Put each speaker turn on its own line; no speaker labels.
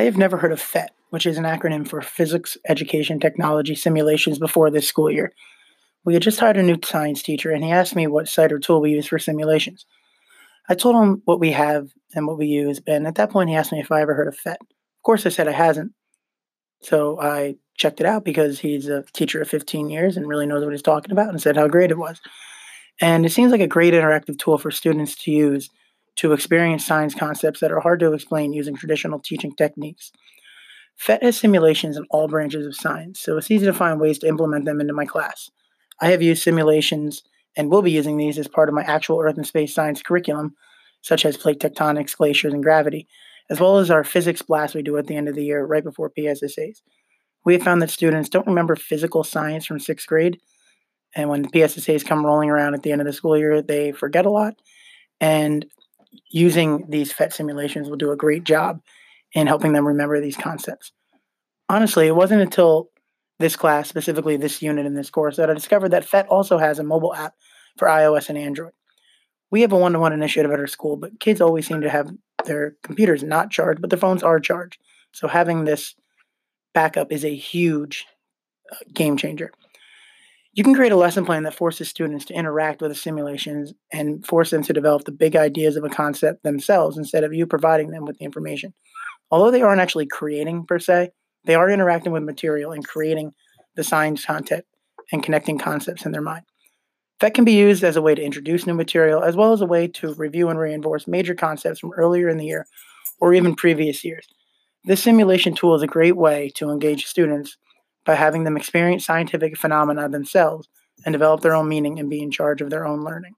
I have never heard of PhET, which is an acronym for Physics Education Technology Simulations, before this school year. We had just hired a new science teacher, and he asked me what site or tool we use for simulations. I told him what we have and what we use, and at that point, he asked me if I ever heard of PhET. Of course, I said I hasn't. So I checked it out because he's a teacher of 15 years and really knows what he's talking about and said how great it was. And it seems like a great interactive tool for students to use to experience science concepts that are hard to explain using traditional teaching techniques. PhET has simulations in all branches of science, so it's easy to find ways to implement them into my class. I have used simulations and will be using these as part of my actual Earth and Space Science curriculum, such as plate tectonics, glaciers, and gravity, as well as our physics blast we do at the end of the year right before PSSAs. We have found that students don't remember physical science from sixth grade, and when the PSSAs come rolling around at the end of the school year, they forget a lot. And using these PhET simulations will do a great job in helping them remember these concepts. Honestly, it wasn't until this class, specifically this unit in this course, that I discovered that PhET also has a mobile app for iOS and Android. We have a one to one initiative at our school, but kids always seem to have their computers not charged, but their phones are charged. So having this backup is a huge uh, game changer. You can create a lesson plan that forces students to interact with the simulations and force them to develop the big ideas of a concept themselves instead of you providing them with the information. Although they aren't actually creating per se, they are interacting with material and creating the science content and connecting concepts in their mind. That can be used as a way to introduce new material as well as a way to review and reinforce major concepts from earlier in the year or even previous years. This simulation tool is a great way to engage students by having them experience scientific phenomena themselves and develop their own meaning and be in charge of their own learning.